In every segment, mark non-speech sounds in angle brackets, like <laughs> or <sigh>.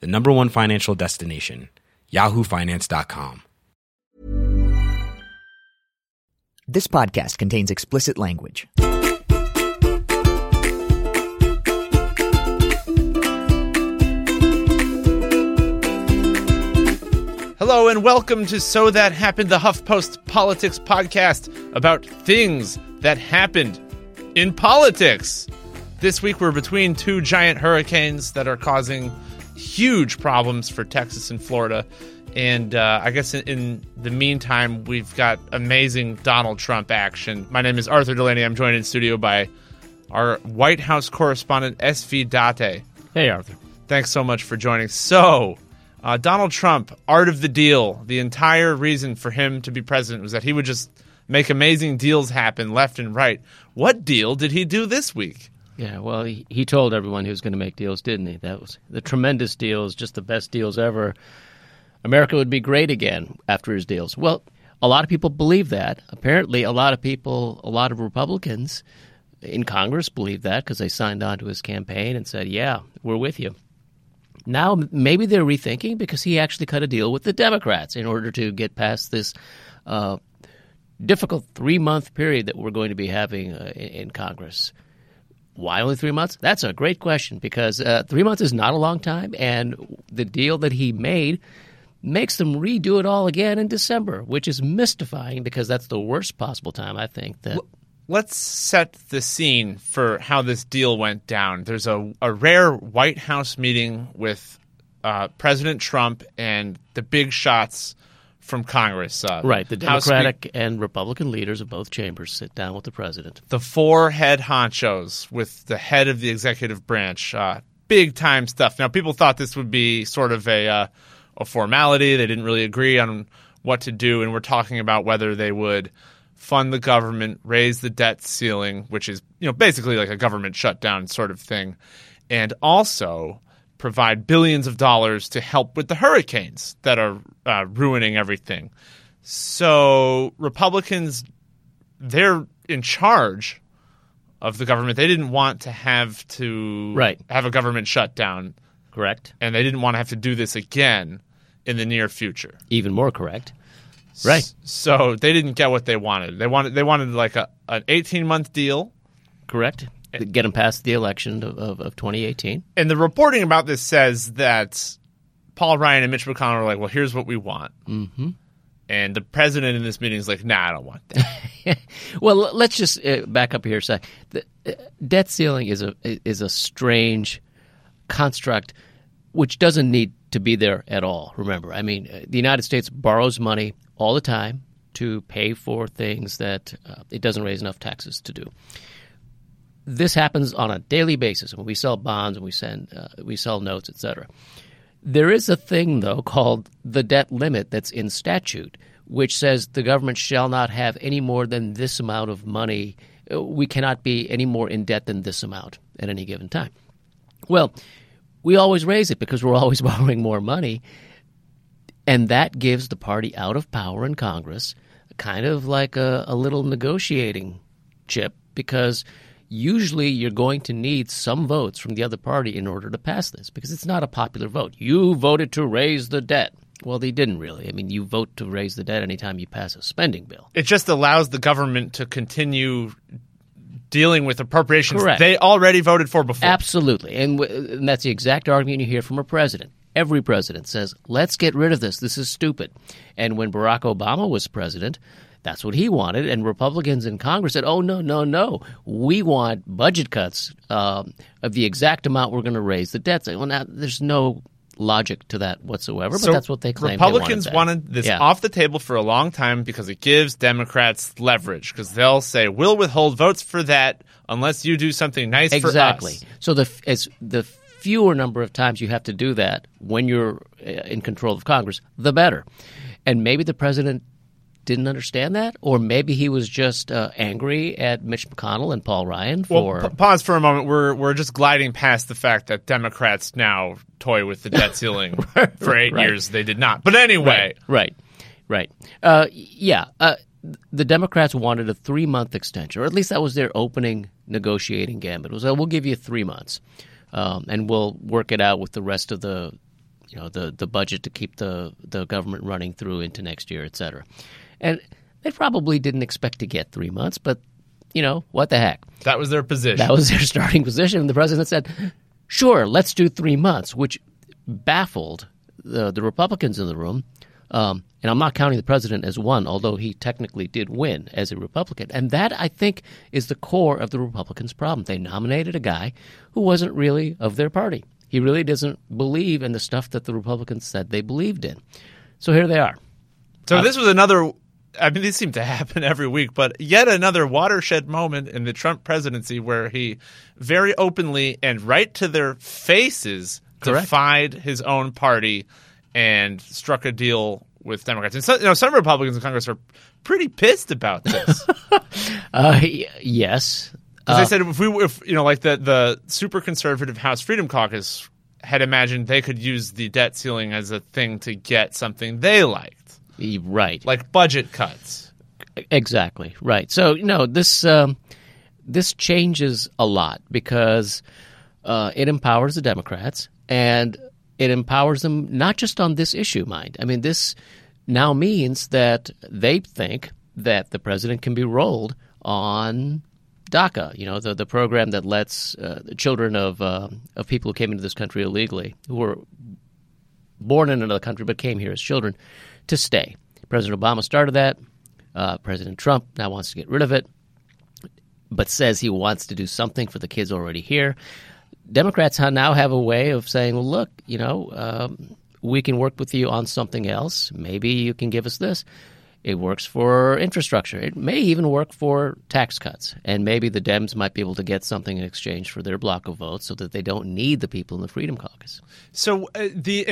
the number one financial destination, yahoofinance.com. This podcast contains explicit language. Hello and welcome to So That Happened, the HuffPost Politics podcast about things that happened in politics. This week we're between two giant hurricanes that are causing huge problems for Texas and Florida. And uh, I guess in, in the meantime, we've got amazing Donald Trump action. My name is Arthur Delaney. I'm joined in studio by our White House correspondent, SV Date. Hey, Arthur. Thanks so much for joining. So, uh, Donald Trump, art of the deal. The entire reason for him to be president was that he would just make amazing deals happen left and right. What deal did he do this week? Yeah, well, he, he told everyone he was going to make deals, didn't he? That was the tremendous deals, just the best deals ever. America would be great again after his deals. Well, a lot of people believe that. Apparently, a lot of people, a lot of Republicans in Congress believe that because they signed on to his campaign and said, yeah, we're with you. Now, maybe they're rethinking because he actually cut a deal with the Democrats in order to get past this uh, difficult three month period that we're going to be having uh, in, in, Congress. Why only three months? That's a great question because uh, three months is not a long time, and the deal that he made makes them redo it all again in December, which is mystifying because that's the worst possible time, I think. That let's set the scene for how this deal went down. There's a, a rare White House meeting with uh, President Trump and the big shots from Congress. Uh, right. The Democratic and Republican leaders of both chambers sit down with the president. The four head honchos with the head of the executive branch. Uh, big time stuff. Now, people thought this would be sort of a, uh, a formality. They didn't really agree on what to do, and we're talking about whether they would – fund the government, raise the debt ceiling, which is you know basically like a government shutdown sort of thing, and also provide billions of dollars to help with the hurricanes that are uh, ruining everything. So Republicans, they're in charge of the government. They didn't want to have to right. have a government shutdown. Correct. And they didn't want to have to do this again in the near future. Even more correct. Right. So they didn't get what they wanted. They wanted they wanted like a an 18 month deal. Correct. Get them past the election of, of, of 2018. And the reporting about this says that Paul Ryan and Mitch McConnell are like, well, here's what we want. Mm-hmm. And the president in this meeting is like, nah, I don't want that. <laughs> well, let's just uh, back up here a sec. The uh, debt ceiling is a is a strange construct which doesn't need to be there at all. Remember, I mean, uh, the United States borrows money all the time to pay for things that uh, it doesn't raise enough taxes to do. This happens on a daily basis when we sell bonds and we send uh, we sell notes, etc. There is a thing though called the debt limit that's in statute, which says the government shall not have any more than this amount of money. Uh, we cannot be any more in debt than this amount at any given time. Well, we always raise it because we're always <laughs> borrowing more money. And that gives the party out of power in Congress kind of like a, a little negotiating chip because usually you're going to need some votes from the other party in order to pass this because it's not a popular vote. You voted to raise the debt. Well, they didn't really. I mean, you vote to raise the debt anytime you pass a spending bill. It just allows the government to continue dealing with appropriations Correct. they already voted for before. Absolutely. And, w- and that's the exact argument you hear from a president. Every president says, let's get rid of this. This is stupid. And when Barack Obama was president, that's what he wanted. And Republicans in Congress said, oh, no, no, no. We want budget cuts uh, of the exact amount we're going to raise the debt. Well, now, there's no logic to that whatsoever, but so that's what they claim. Republicans they wanted, wanted, this yeah. off the table for a long time because it gives Democrats leverage because they'll say we'll withhold votes for that unless you do something nice exactly. for us. So the as the fewer number of times you have to do that when you're uh, in control of Congress, the better. And maybe the president didn't understand that, or maybe he was just uh, angry at Mitch McConnell and Paul Ryan for. Well, p- pause for a moment. We're we're just gliding past the fact that Democrats now toy with the debt ceiling. <laughs> for eight Right. years, they did not. But anyway, Right, right. Uh, yeah, uh, the Democrats wanted a three month extension, or at least that was their opening negotiating gambit. Was uh, we'll give you three months, um, and we'll work it out with the rest of the, you know, the the budget to keep the the government running through into next year, et cetera. And they probably didn't expect to get three months, but you know what the heck. that was their position. That was their <laughs> starting position. And the president said, sure, let's do three months, which baffled the, the Republicans in the room. Um, and I'm not counting the president as one, although he technically did win as a Republican. And that, I think, is the core of the Republicans' problem. They nominated a guy who wasn't really of their party. He really doesn't believe in the stuff that the Republicans said they believed in. So here they are. So this was another. I mean, these seem to happen <laughs> every week, but yet another watershed moment in the Trump presidency where he very openly and right to their faces Correct. defied his own party and struck a deal with Democrats. And so, you know, some Republicans in Congress are pretty pissed about this. <laughs> Uh, as yes. 'Cause they said if we, if you know, like the the super conservative House Freedom Caucus had imagined they could use the debt ceiling as a thing to get something they liked, Right. like budget cuts. Exactly right. So no, this um, this changes a lot because uh, it empowers the Democrats and it empowers them not just on this issue. Mind, I mean, this now means that they think that the president can be rolled on DACA. You know, the the program that lets uh, the children of uh, of people who came into this country illegally, who were born in another country but came here as children, to stay. President Obama started that. Uh, President Trump now wants to get rid of it, but says he wants to do something for the kids already here. Democrats now have a way of saying, well, look, you know, um, we can work with you on something else. Maybe you can give us this. It works for infrastructure. It may even work for tax cuts. And maybe the Dems might be able to get something in exchange for their block of votes so that they don't need the people in the Freedom Caucus. So uh, the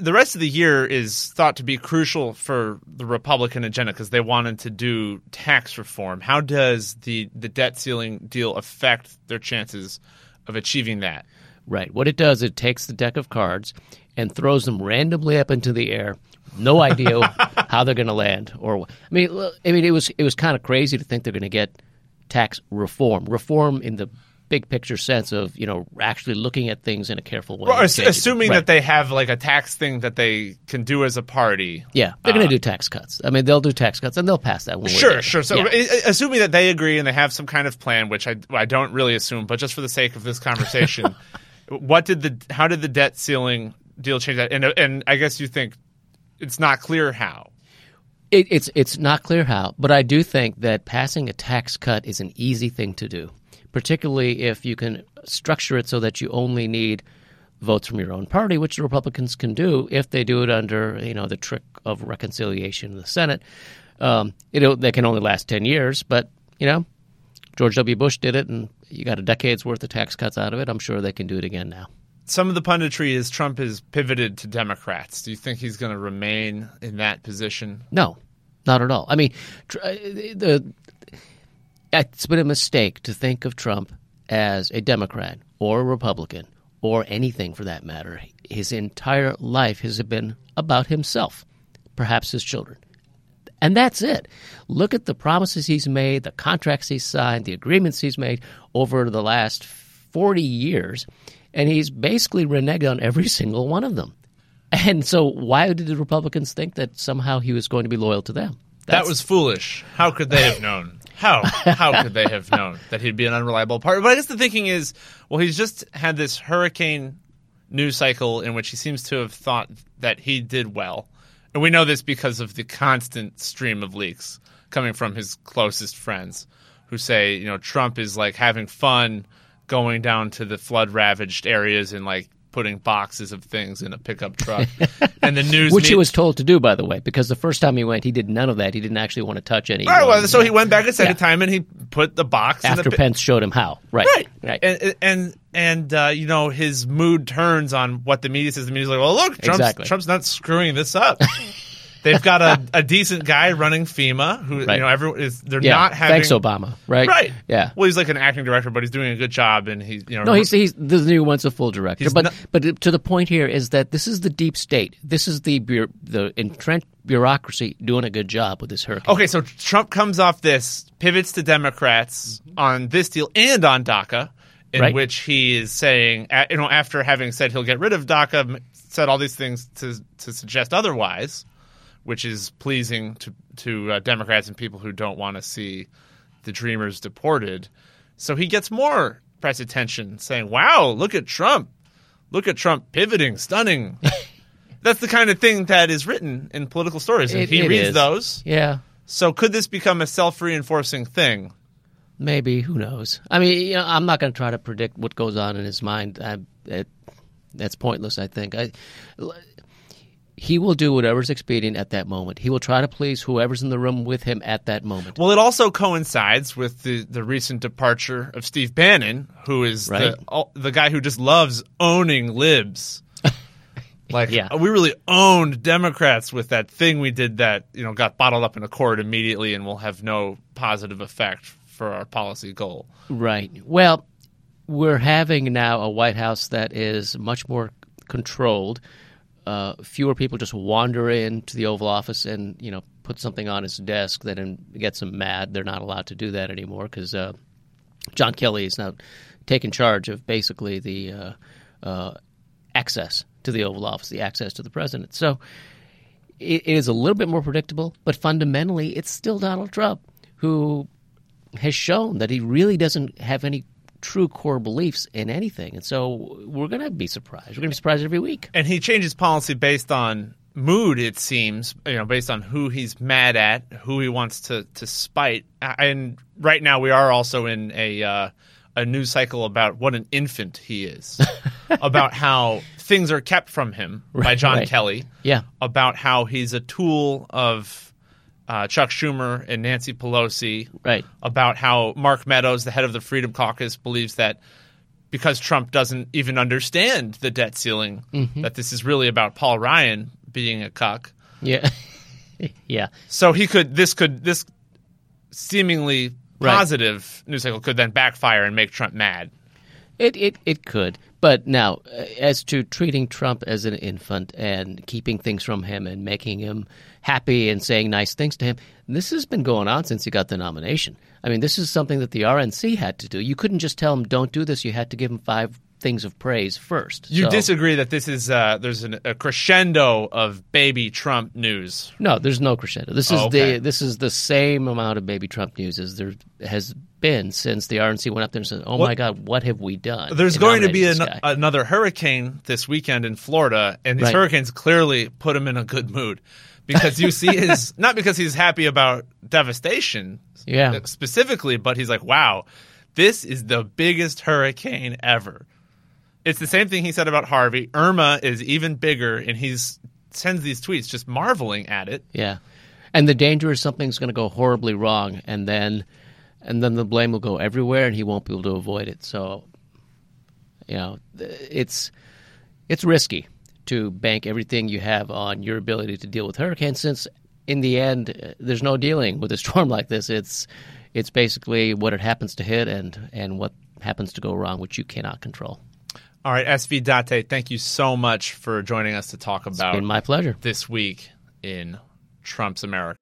the rest of the year is thought to be crucial for the Republican agenda because they wanted to do tax reform. How does the the debt ceiling deal affect their chances of achieving that? Right. What it does, it takes the deck of cards and throws them randomly up into the air. No idea <laughs> how they're going to land. Or I mean, I mean, it was it was kind of crazy to think they're going to get tax reform, reform in the big picture sense of you know actually looking at things in a careful way. Well, and ass- changing them. assuming Right. that they have like a tax thing that they can do as a party. yeah, they're going to uh, do tax cuts. I mean, they'll do tax cuts and they'll pass that one. way or the Sure, sure. So, Yeah. assuming that they agree and they have some kind of plan, which I I don't really assume, but just for the sake of this conversation, <laughs> what did the how did the debt ceiling deal change that? And and I guess you think it's not clear how. It, it's it's not clear how, but I do think that passing a tax cut is an easy thing to do, particularly if you can structure it so that you only need votes from your own party, which the Republicans can do if they do it under you know the trick of reconciliation in the Senate. Um, it they can only last ten years, but you know George W. Bush did it, and you got a decade's worth of tax cuts out of it. I'm sure they can do it again now. Some of the punditry is Trump has pivoted to Democrats. Do you think he's going to remain in that position? No, not at all. I mean, uh, the it's been a mistake to think of Trump as a Democrat or a Republican or anything for that matter. His entire life has been about himself, perhaps his children. And that's it. Look at the promises he's made, the contracts he's signed, the agreements he's made over the last 40 years, and he's basically reneged on every <laughs> single one of them. And so, why did the Republicans think that somehow he was going to be loyal to them? that was foolish. How could they have known? How how could they have known that he'd be an unreliable partner? But I guess the thinking is, well, he's just had this hurricane news cycle in which he seems to have thought that he did well, and we know this because of the constant stream of leaks coming from his closest friends, who say, you know, Trump is like having fun going down to the flood ravaged areas and like putting boxes of things in a pickup truck. <laughs> and the news, Which he was told to do, by the way, because the first time he went, he did none of that. He didn't actually want to touch any. Right, well, so he went back a second Yeah. time and he put the box in after the Pence showed him how. Right, right, right. and and and uh, you know his mood turns on what the media says. The media's like, well, look, Trump's, Exactly. Trump's not screwing this up. <laughs> They've got a, <laughs> a decent guy running FEMA who Right. you know everyone is they're yeah, not having thanks Obama. Right, right Yeah. Well, he's like an acting director, but he's doing a good job, and he's you know No, he's he's the new one's a full director. But not- but to the point here is that this is the deep state. This is the bu- the entrenched bureaucracy doing a good job with this hurricane. Okay, so Trump comes off this, pivots to Democrats on this deal and on DACA, in Right. which he is saying, you know, after having said he'll get rid of DACA, said all these things to to suggest otherwise, which is pleasing to to uh, Democrats and people who don't want to see the Dreamers deported. So he gets more press attention, saying, "Wow, look at Trump! Look at Trump pivoting, stunning." <laughs> That's the kind of thing that is written in political stories, and It- he it reads is. those. Yeah, So could this become a self-reinforcing thing? maybe. Who knows? I mean, you know, I'm not going to try to predict what goes on in his mind. I, it, that's pointless. I think. I, he will do whatever's expedient at that moment. He will try to please whoever's in the room with him at that moment. Well, it also coincides with the, the recent departure of Steve Bannon, who is Right. the the guy who just loves owning libs. <laughs> Like Yeah. we really owned Democrats with that thing we did that you know got bottled up in a court immediately and will have no positive effect for our policy goal. Right. Well, we're having now a White House that is much more controlled. Uh, fewer people just wander into the Oval Office and you know put something on his desk that gets him mad. They're not allowed to do that anymore because uh, John Kelly is now taking charge of basically the uh, uh, access to the Oval Office, the access to the president. So it, it is a little bit more predictable, but fundamentally, it's still Donald Trump who has shown that he really doesn't have any true core beliefs in anything. And so we're going to be surprised. We're going to be surprised every week. And he changes policy based on mood, it seems, you know, based on who he's mad at, who he wants to, to spite. And right now we are also in a, uh, a news cycle about what an infant he is, <laughs> about how things are kept from him by John right. Kelly, Yeah. about how he's a tool of uh, Chuck Schumer and Nancy Pelosi, Right. about how Mark Meadows, the head of the Freedom Caucus, believes that because Trump doesn't even understand the debt ceiling, Mm-hmm. that this is really about Paul Ryan being a cuck. Yeah. <laughs> yeah. So he could this could this seemingly Right. positive news cycle could then backfire and make Trump mad. It, it, it could. But now, uh, as to treating Trump as an infant and keeping things from him and making him happy and saying nice things to him, this has been going on since he got the nomination. I mean, this is something that the RNC had to do. You couldn't just tell him, don't do this. You had to give him five things of praise first. You So- disagree that this is uh, there's an, a crescendo of baby Trump news. No, there's no crescendo. This is Oh, okay. the this is the same amount of baby Trump news as there has been since the RNC went up there and said, "Oh my God, what have we done?" There's going to be an, another hurricane this weekend in Florida, and these Right. hurricanes clearly put him in a good mood because you see <laughs> his not because he's happy about devastation, Yeah. uh, specifically, but he's like, "Wow, this is the biggest hurricane ever." It's the same thing he said about Harvey. Irma is even bigger, and he sends these tweets just marveling at it. Yeah, and the danger is something's going to go horribly wrong, and then and then the blame will go everywhere, and he won't be able to avoid it. So, you know, it's it's risky to bank everything you have on your ability to deal with hurricanes, since in the end, there's no dealing with a storm like this. It's it's basically what it happens to hit and and what happens to go wrong, which you cannot control. All right, SV Date, thank you so much for joining us to talk about my pleasure. this week in Trump's America.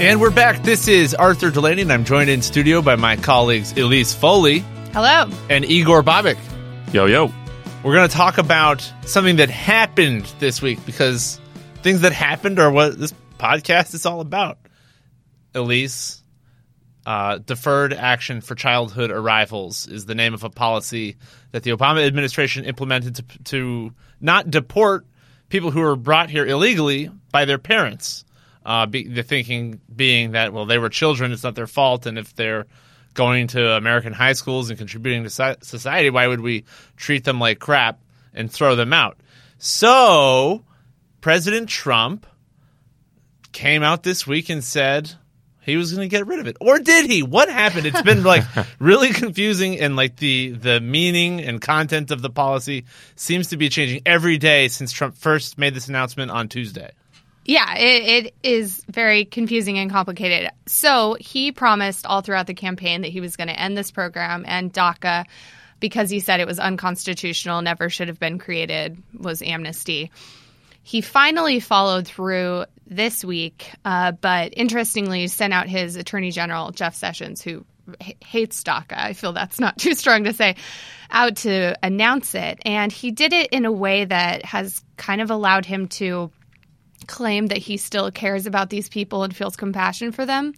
And we're back. This is Arthur Delaney, and I'm joined in studio by my colleagues Elise Foley Hello. and Igor Bobic. Yo, yo. We're going to talk about something that happened this week because things that happened are what this podcast is all about. Elise, uh, deferred action for childhood arrivals is the name of a policy that the Obama administration implemented to, to not deport people who were brought here illegally by their parents. Uh, be, the thinking being that, well, they were children, it's not their fault, and if they're going to American high schools and contributing to society, why would we treat them like crap and throw them out? So, President Trump came out this week and said he was going to get rid of it. Or did he? What happened? It's been like <laughs> really confusing and like the the meaning and content of the policy seems to be changing every day since Trump first made this announcement on Tuesday. Yeah, it, it is very confusing and complicated. So he promised all throughout the campaign that he was going to end this program and DACA because he said it was unconstitutional, never should have been created, was amnesty. He finally followed through this week, uh, but interestingly, sent out his attorney general, Jeff Sessions, who h- hates DACA. I feel that's not <laughs> too strong to say, out to announce it. And he did it in a way that has kind of allowed him to claim that he still cares about these people and feels compassion for them.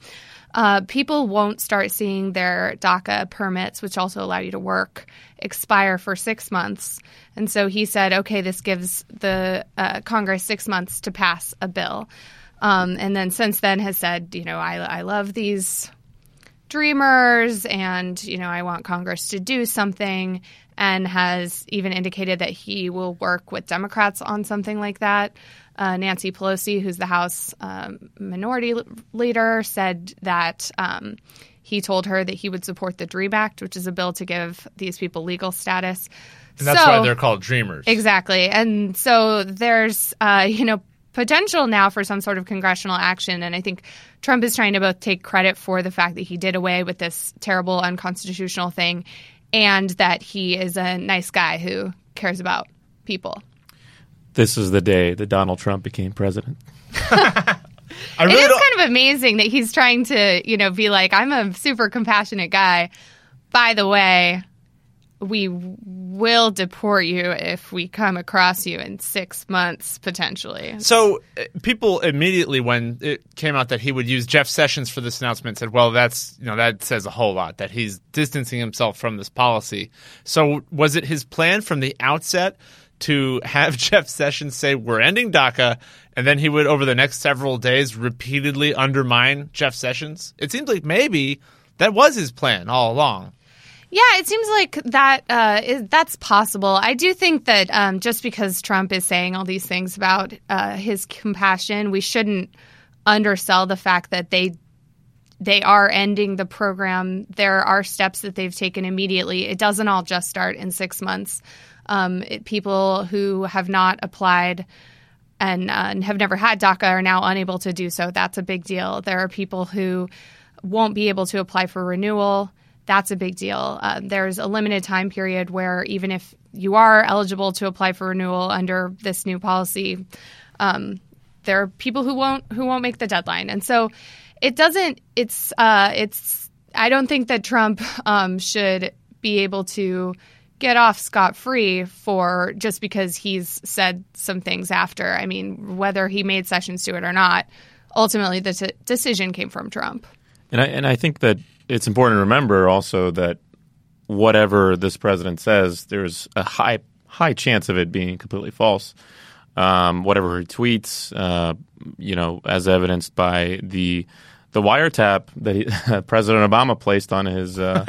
Uh, people won't start seeing their DACA permits, which also allow you to work, expire for six months. And so he said, okay, this gives the uh, Congress six months to pass a bill. Um, and then since then has said, you know, I, I love these dreamers and, you know, I want Congress to do something and has even indicated that he will work with Democrats on something like that. Uh, Nancy Pelosi, who's the House um, minority l- leader, said that um, he told her that he would support the DREAM Act, which is a bill to give these people legal status. And that's So- why they're called dreamers. Exactly. And so there's, uh, you know, potential now for some sort of congressional action. And I think Trump is trying to both take credit for the fact that he did away with this terrible unconstitutional thing and that he is a nice guy who cares about people. This is the day that Donald Trump became president. <laughs> I really is don't, kind of amazing that he's trying to, you know, be like, I'm a super compassionate guy. By the way, we will deport you if we come across you in six months, potentially. So uh, people immediately, when it came out that he would use Jeff Sessions for this announcement, said, "Well, that's you know that says a whole lot that he's distancing himself from this policy." So was it his plan from the outset to have <laughs> Jeff Sessions say, "We're ending DACA," and then he would, over the next several days, repeatedly undermine Jeff Sessions? It seems like maybe that was his plan all along. Yeah, it seems like that uh, is, that's possible. I do think that um, just because Trump is saying all these things about uh, his compassion, we shouldn't undersell the fact that they they are ending the program. There are steps that they've taken immediately. It doesn't all just start in six months. Um, it, people who have not applied and, uh, and have never had DACA are now unable to do so. That's a big deal. There are people who won't be able to apply for renewal. That's a big deal. Uh, there's a limited time period where even if you are eligible to apply for renewal under this new policy, um, there are people who won't who won't make the deadline, and so it doesn't. It's uh, it's. I don't think that Trump um, should be able to get off scot free for just because he's said some things after. I mean, whether he made Sessions do it or not, ultimately the t- decision came from Trump. And I and I think that it's important to remember also that whatever this president says, there's a high high chance of it being completely false. Um, whatever he tweets, uh, you know, as evidenced by the the wiretap that he, <laughs> President Obama placed on his uh,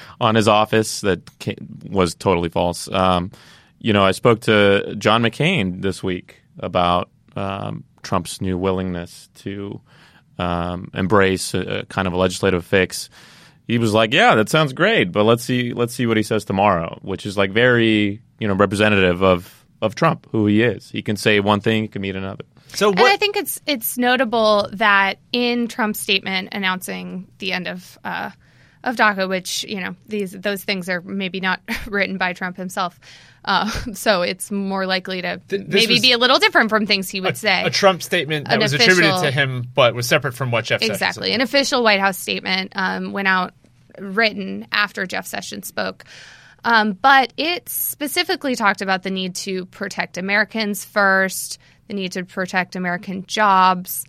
<laughs> on his office that came, was totally false. Um, you know, I spoke to John McCain this week about um, Trump's new willingness to um, embrace a, a kind of a legislative fix. he was like, "Yeah, that sounds great, but let's see let's see what he says tomorrow," which is like very you know representative of of Trump, who he is. He can say one thing, he can mean another. So And I think it's it's notable that in Trump's statement announcing the end of uh, of DACA, which you know these those things are maybe not <laughs> written by Trump himself, uh, <laughs> so it's more likely to this maybe be a little different from things he would say. A Trump statement that was attributed to him, but was separate from what Jeff Exactly. An official White House statement um, went out written after Jeff Sessions spoke. Um, but it specifically talked about the need to protect Americans first, the need to protect American jobs.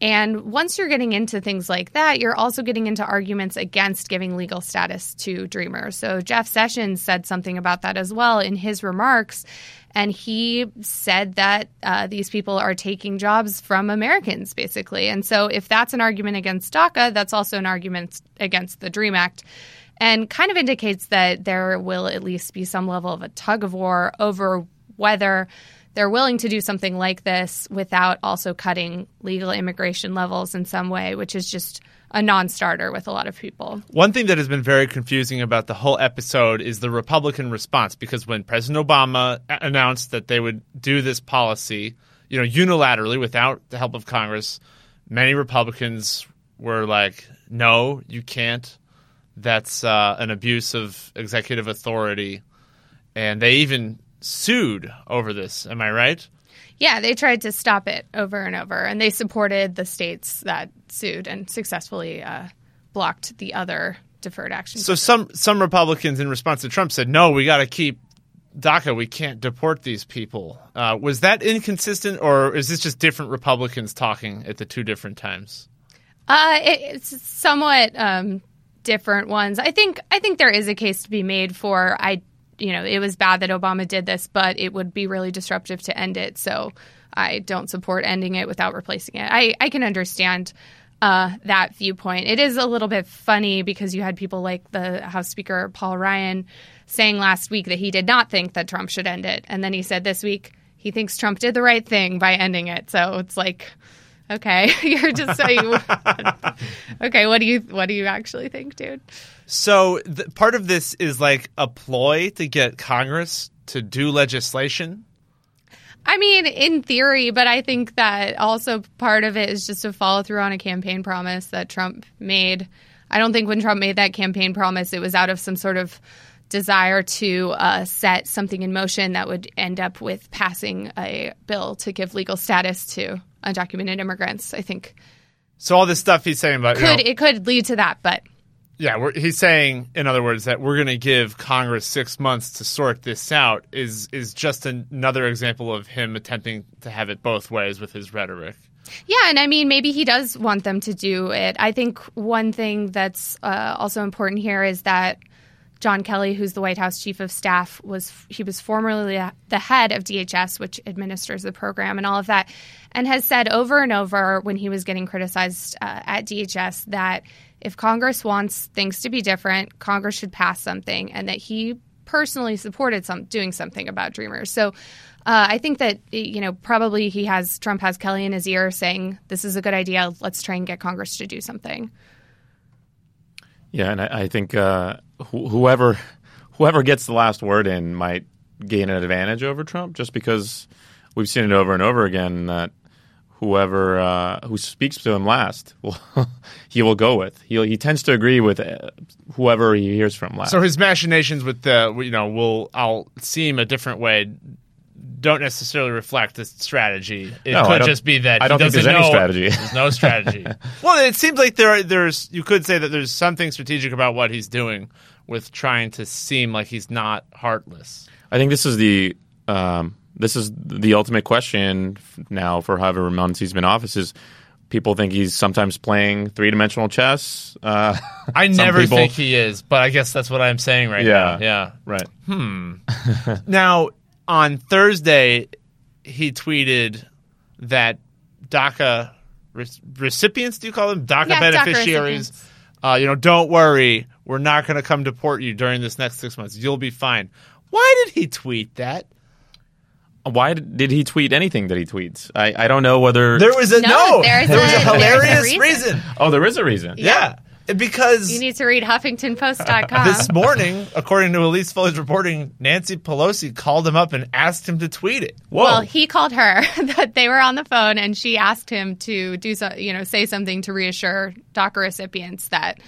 And once you're getting into things like that, you're also getting into arguments against giving legal status to Dreamers. So Jeff Sessions said something about that as well in his remarks. And he said that uh, these people are taking jobs from Americans, basically. And so, if that's an argument against DACA, that's also an argument against the DREAM Act and kind of indicates that there will at least be some level of a tug of war over whether they're willing to do something like this without also cutting legal immigration levels in some way, which is just a non starter with a lot of people. One thing that has been very confusing about the whole episode is the Republican response because when President Obama announced that they would do this policy, you know, unilaterally without the help of Congress, many Republicans were like, "No, you can't. That's uh, an abuse of executive authority." And they even sued over this. Am I right? Yeah, they tried to stop it over and over, and they supported the states that sued and successfully uh, blocked the other deferred action. So some some Republicans in response to Trump said, "No, we got to keep DACA. We can't deport these people." Uh, was that inconsistent, or is this just different Republicans talking at the two different times? Uh, it, it's somewhat um, different ones. I think I think there is a case to be made for I. You know, it was bad that Obama did this, but it would be really disruptive to end it. So I don't support ending it without replacing it. I, I can understand uh, that viewpoint. It is a little bit funny because you had people like the House Speaker Paul Ryan saying last week that he did not think that Trump should end it, and then he said this week he thinks Trump did the right thing by ending it. So it's like okay <laughs> you're just saying <laughs> okay what do you what do you actually think dude So th- part of this is like a ploy to get Congress to do legislation. i mean in theory but i think that also part of it is just to follow through on a campaign promise that trump made i don't think when trump made that campaign promise it was out of some sort of desire to uh, set something in motion that would end up with passing a bill to give legal status to undocumented immigrants i think So all this stuff he's saying about you know, could it could lead to that but Yeah, he's saying, in other words, that we're going to give Congress six months to sort this out. Is is just an, another example of him attempting to have it both ways with his rhetoric. Yeah, and I mean, maybe he does want them to do it. I think one thing that's uh, also important here is that John Kelly, who's the White House chief of staff, was he was formerly the head of DHS, which administers the program and all of that, and has said over and over when he was getting criticized uh, at DHS that if Congress wants things to be different, Congress should pass something, and that he personally supported some doing something about Dreamers. So. Uh, I think that you know probably he has Trump has Kelly in his ear saying this is a good idea. Let's try and get Congress to do something. Yeah, and I, I think uh, wh- whoever whoever gets the last word in might gain an advantage over Trump, just because we've seen it over and over again that whoever uh, who speaks to him last, <laughs> will, he will go with. He he tends to agree with uh, whoever he hears from last. So his machinations with the you know will I'll seem a different way. Don't necessarily reflect the strategy. It No, could just be that I don't think doesn't there's any know- strategy. There's no <laughs> strategy. well, it seems like there there's you could say that there's something strategic about what he's doing with trying to seem like he's not heartless. I think this is the um, this is the ultimate question now for however months he's been in office. Is people think he's sometimes playing three dimensional chess? Uh, I <laughs> never people- think he is, but I guess that's what I'm saying right Yeah. now. Yeah. right. Hmm. <laughs> now, on Thursday, he tweeted that DACA re- recipients, do you call them DACA Yeah, beneficiaries? recipients. Uh, you know, don't worry, we're not going to come deport you during this next six months. You'll be fine. Why did he tweet that? Why did, did he tweet anything that he tweets? I, I don't know whether There was a no. No, there's there was a- a there's a hilarious reason. reason. Oh, there is a reason. Yeah. because You need to read HuffingtonPost.com. this morning, according to Elise Foley's reporting, Nancy Pelosi called him up and asked him to tweet it. Well, he called her <laughs> that they were on the phone, and she asked him to do so, you know, say something to reassure DACA recipients that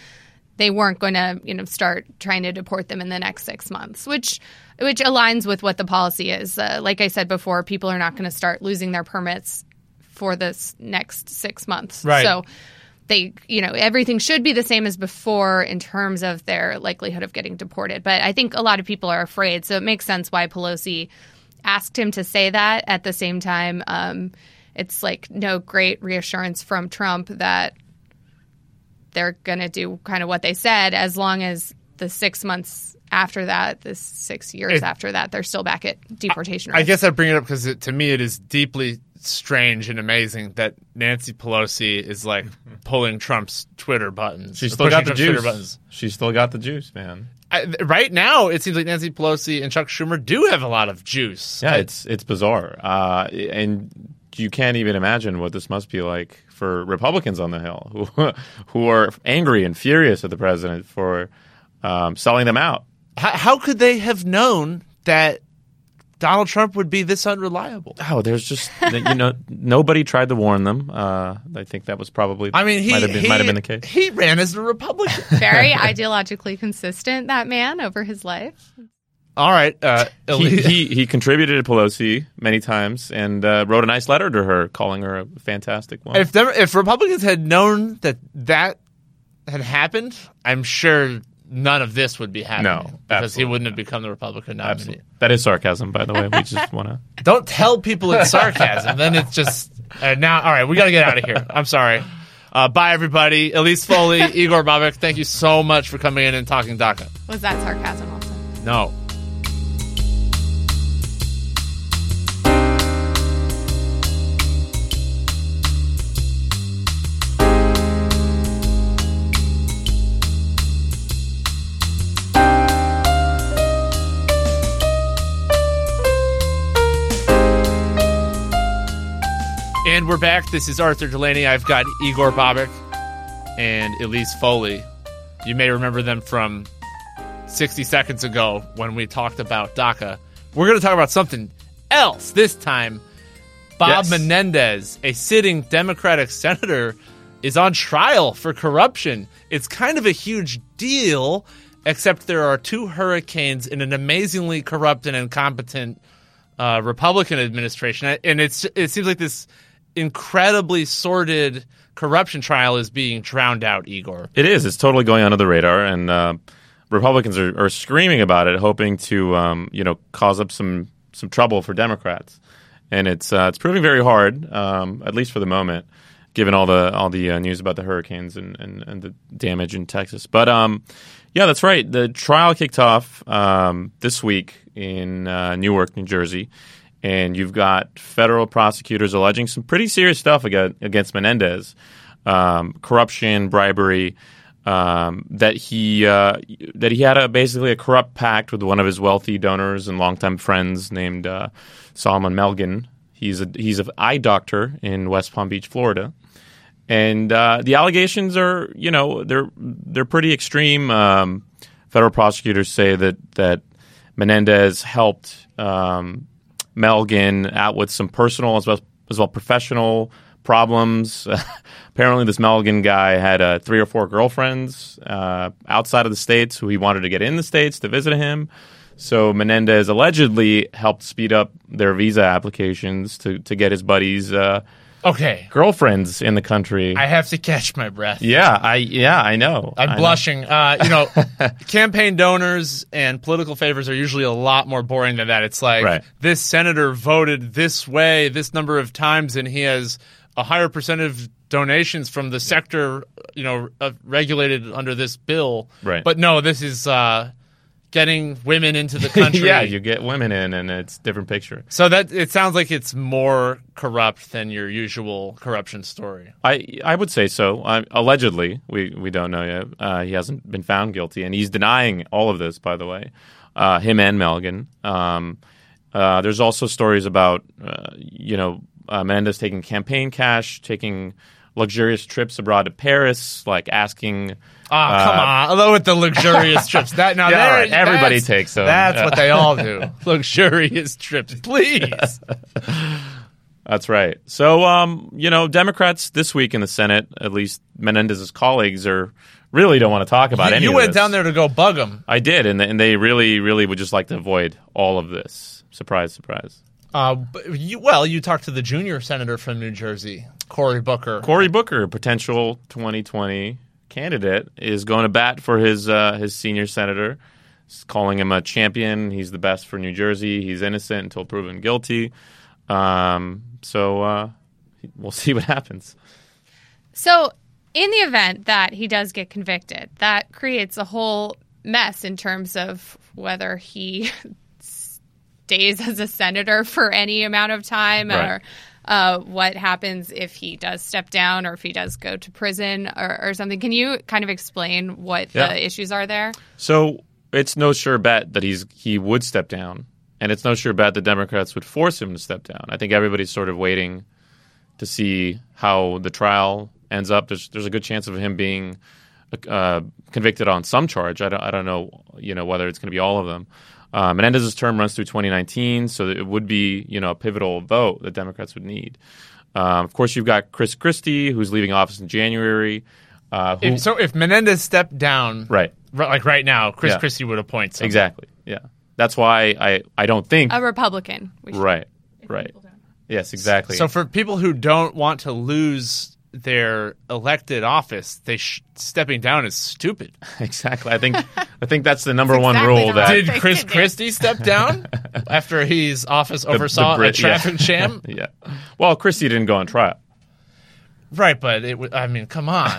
they weren't going to, you know, start trying to deport them in the next six months, which which aligns with what the policy is. Uh, like I said before, people are not going to start losing their permits for this next six months. Right. So they, you know, everything should be the same as before in terms of their likelihood of getting deported. But I think a lot of people are afraid, so it makes sense why Pelosi asked him to say that. At the same time, um, it's like no great reassurance from Trump that they're going to do kind of what they said as long as the six months after that, the six years It- after that, they're still back at deportation. I risk. guess I bring it up because to me it is deeply strange and amazing that Nancy Pelosi is like <laughs> pulling Trump's Twitter buttons. She's still got pushing the Trump's Twitter juice. buttons. She's still got the juice, man. I, right now, it seems like Nancy Pelosi and Chuck Schumer do have a lot of juice. Yeah, it's it's bizarre, uh, and you can't even imagine what this must be like for Republicans on the Hill, <laughs> who who are angry and furious at the president for um, selling them out. how, how could they have known that Donald Trump would be this unreliable? Oh, there's just you know <laughs> nobody tried to warn them. Uh, I think that was probably. I mean, he might have been, he, might have been the case. He ran as a Republican. very <laughs> ideologically consistent that man over his life. All right, uh, <laughs> He, he he contributed to Pelosi many times and uh, wrote a nice letter to her, calling her a fantastic woman. if them, if Republicans had known that that had happened, I'm sure none of this would be happening. No, because he wouldn't have become the Republican nominee. Absolutely, that is sarcasm, by the way. We just want to. <laughs> Don't tell people it's sarcasm. then it's just uh, now. All right, we got to get out of here. I'm sorry. Uh, bye, everybody. Elise Foley, Igor Bobic, thank you so much for coming in and talking DACA. Was that sarcasm also? No. And we're back. This is Arthur Delaney. I've got Igor Bobic and Elise Foley. You may remember them from 60 seconds ago when we talked about DACA. We're going to talk about something else this time. Bob Yes. Menendez, a sitting Democratic senator, is on trial for corruption. It's kind of a huge deal, except there are two hurricanes in an amazingly corrupt and incompetent uh, Republican administration, and it's it seems like this incredibly sordid corruption trial is being drowned out. Igor, It is. It's totally going under the radar, and uh, Republicans are, are screaming about it, hoping to um, you know cause up some some trouble for Democrats. And it's uh, it's proving very hard, um, at least for the moment, given all the all the uh, news about the hurricanes and, and, and the damage in Texas. But um, yeah, that's right. The trial kicked off um, this week in uh, Newark, New Jersey, and you've got federal prosecutors alleging some pretty serious stuff against, Menendez, um, corruption, bribery, um, that he uh, that he had a basically a corrupt pact with one of his wealthy donors and longtime friends named uh, Salomon Melgen. He's a he's an eye doctor in West Palm Beach, Florida, and uh, the allegations are you know they're they're pretty extreme. Um, federal prosecutors say that that Menendez helped um, Melgen out with some personal as well as well professional problems. <laughs> Apparently, this Melgen guy had uh, three or four girlfriends uh, outside of the states who he wanted to get in the states to visit him. So Menendez allegedly helped speed up their visa applications to to get his buddies uh, okay, girlfriends in the country. I have to catch my breath. yeah, I yeah I know. I'm I know. blushing. Uh, you know, <laughs> campaign donors and political favors are usually a lot more boring than that. It's like Right. this senator voted this way this number of times, and he has a higher percentage of donations from the sector, you know, uh, regulated under this bill. Right. But no, this is uh, getting women into the <laughs> country. yeah, you get women in, and it's a different picture. So that it sounds like it's more corrupt than your usual corruption story. I I would say so. I, allegedly, we we don't know yet. Uh, he hasn't been found guilty, and he's denying all of this. By the way, uh, him and Melgen. Um, uh, there's also stories about uh, you know uh, Menendez taking campaign cash, taking luxurious trips abroad to Paris, like asking. Ah, come on! Although with the luxurious trips, that now <laughs> Yeah, there- all right, everybody that's- takes them. That's Yeah. what they all do. <laughs> luxurious trips, please. <laughs> That's right. So, um, you know, Democrats this week in the Senate, at least Menendez's colleagues, are really don't want to talk about you any. you of went this. down there to go bug them. I did, and and they really, really would just like to avoid all of this. Surprise, surprise. Uh, but you, well, you talked to the junior senator from New Jersey, Cory Booker. Cory Booker, potential 2020 candidate, is going to bat for his uh, his senior senator, He's calling him a champion. He's the best for New Jersey. He's innocent until proven guilty. Um, so uh, we'll <laughs> see what happens. So, in the event that he does get convicted, that creates a whole mess in terms of whether he <laughs> stays as a senator for any amount of time Right. or uh, what happens if he does step down or if he does go to prison or, or something. Can you kind of explain what Yeah. the issues are there? So it's no sure bet that he's he would step down, and it's no sure bet the Democrats would force him to step down. I think everybody's sort of waiting to see how the trial ends up. There's there's a good chance of him being uh, convicted on some charge. I don't I don't know you know whether it's going to be all of them. Um, Menendez's term runs through 2019, so it would be you know a pivotal vote that Democrats would need. Um, of course, you've got Chris Christie, who's leaving office in January. Uh, who, If, so if Menendez stepped down, right, ri- like right now, Chris Yeah. Christie would appoint someone. exactly, yeah. That's why I, I don't think A Republican. We should- right, right. Yes, exactly. So for people who don't want to lose their elected office, they sh- stepping down is stupid. <laughs> exactly. I think I think that's the <laughs> number one exactly rule that Did Chris. Christie step <laughs> down after his office the oversaw Brit- a traffic yeah. jam? yeah. Well, Christie didn't go on trial. Right, but it. w- I mean, come on.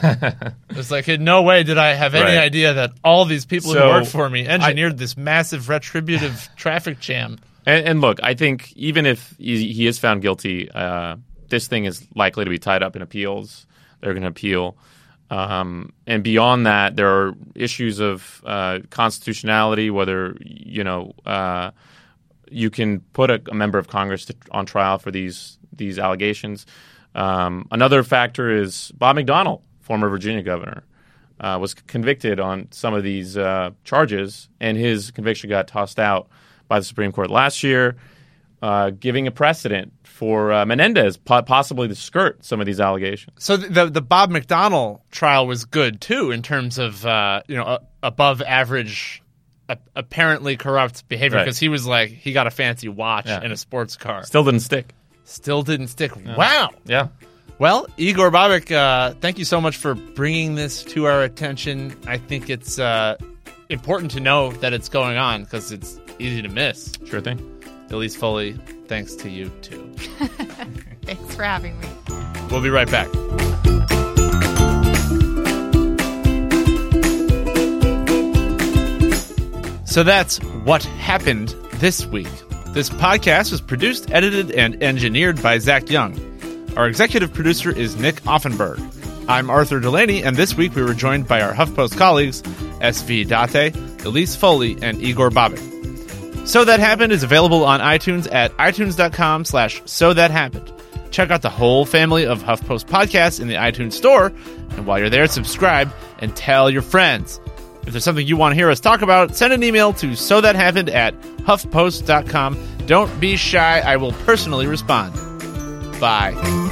it's like in no way did I have any Right. idea that all these people So, who worked for me engineered this massive retributive traffic jam. And, and look, I think even if he, he is found guilty, uh, this thing is likely to be tied up in appeals. They're going to appeal. Um, and beyond that, there are issues of uh, constitutionality, whether you know uh, you can put a, a member of Congress to, on trial for these these allegations. Um, another factor is Bob McDonnell, former Virginia governor, uh, was convicted on some of these uh, charges, and his conviction got tossed out by the Supreme Court last year, uh, giving a precedent for uh, Menendez po- possibly to skirt some of these allegations. So the, the Bob McDonnell trial was good too in terms of uh, you know uh, above average, a- apparently corrupt behavior Right. because he was like he got a fancy watch Yeah. and a sports car. Still didn't stick. Still didn't stick. Wow. Yeah. Well, Igor Bobic, uh, thank you so much for bringing this to our attention. I think it's uh, important to know that it's going on because it's easy to miss. Sure thing. Elise Foley, thanks to you too. <laughs> Thanks for having me. We'll be right back. So that's what happened this week. This podcast was produced, edited, and engineered by Zach Young. Our executive producer is Nick Offenberg. I'm Arthur Delaney, and this week we were joined by our HuffPost colleagues, SV Date, Elise Foley, and Igor Bobic. So That Happened is available on iTunes at itunes.com slash so that happened. Check out the whole family of HuffPost podcasts in the iTunes store, and while you're there, subscribe and tell your friends. If there's something you want to hear us talk about, send an email to so that happened at huffpost.com. Don't be shy, I will personally respond. Bye.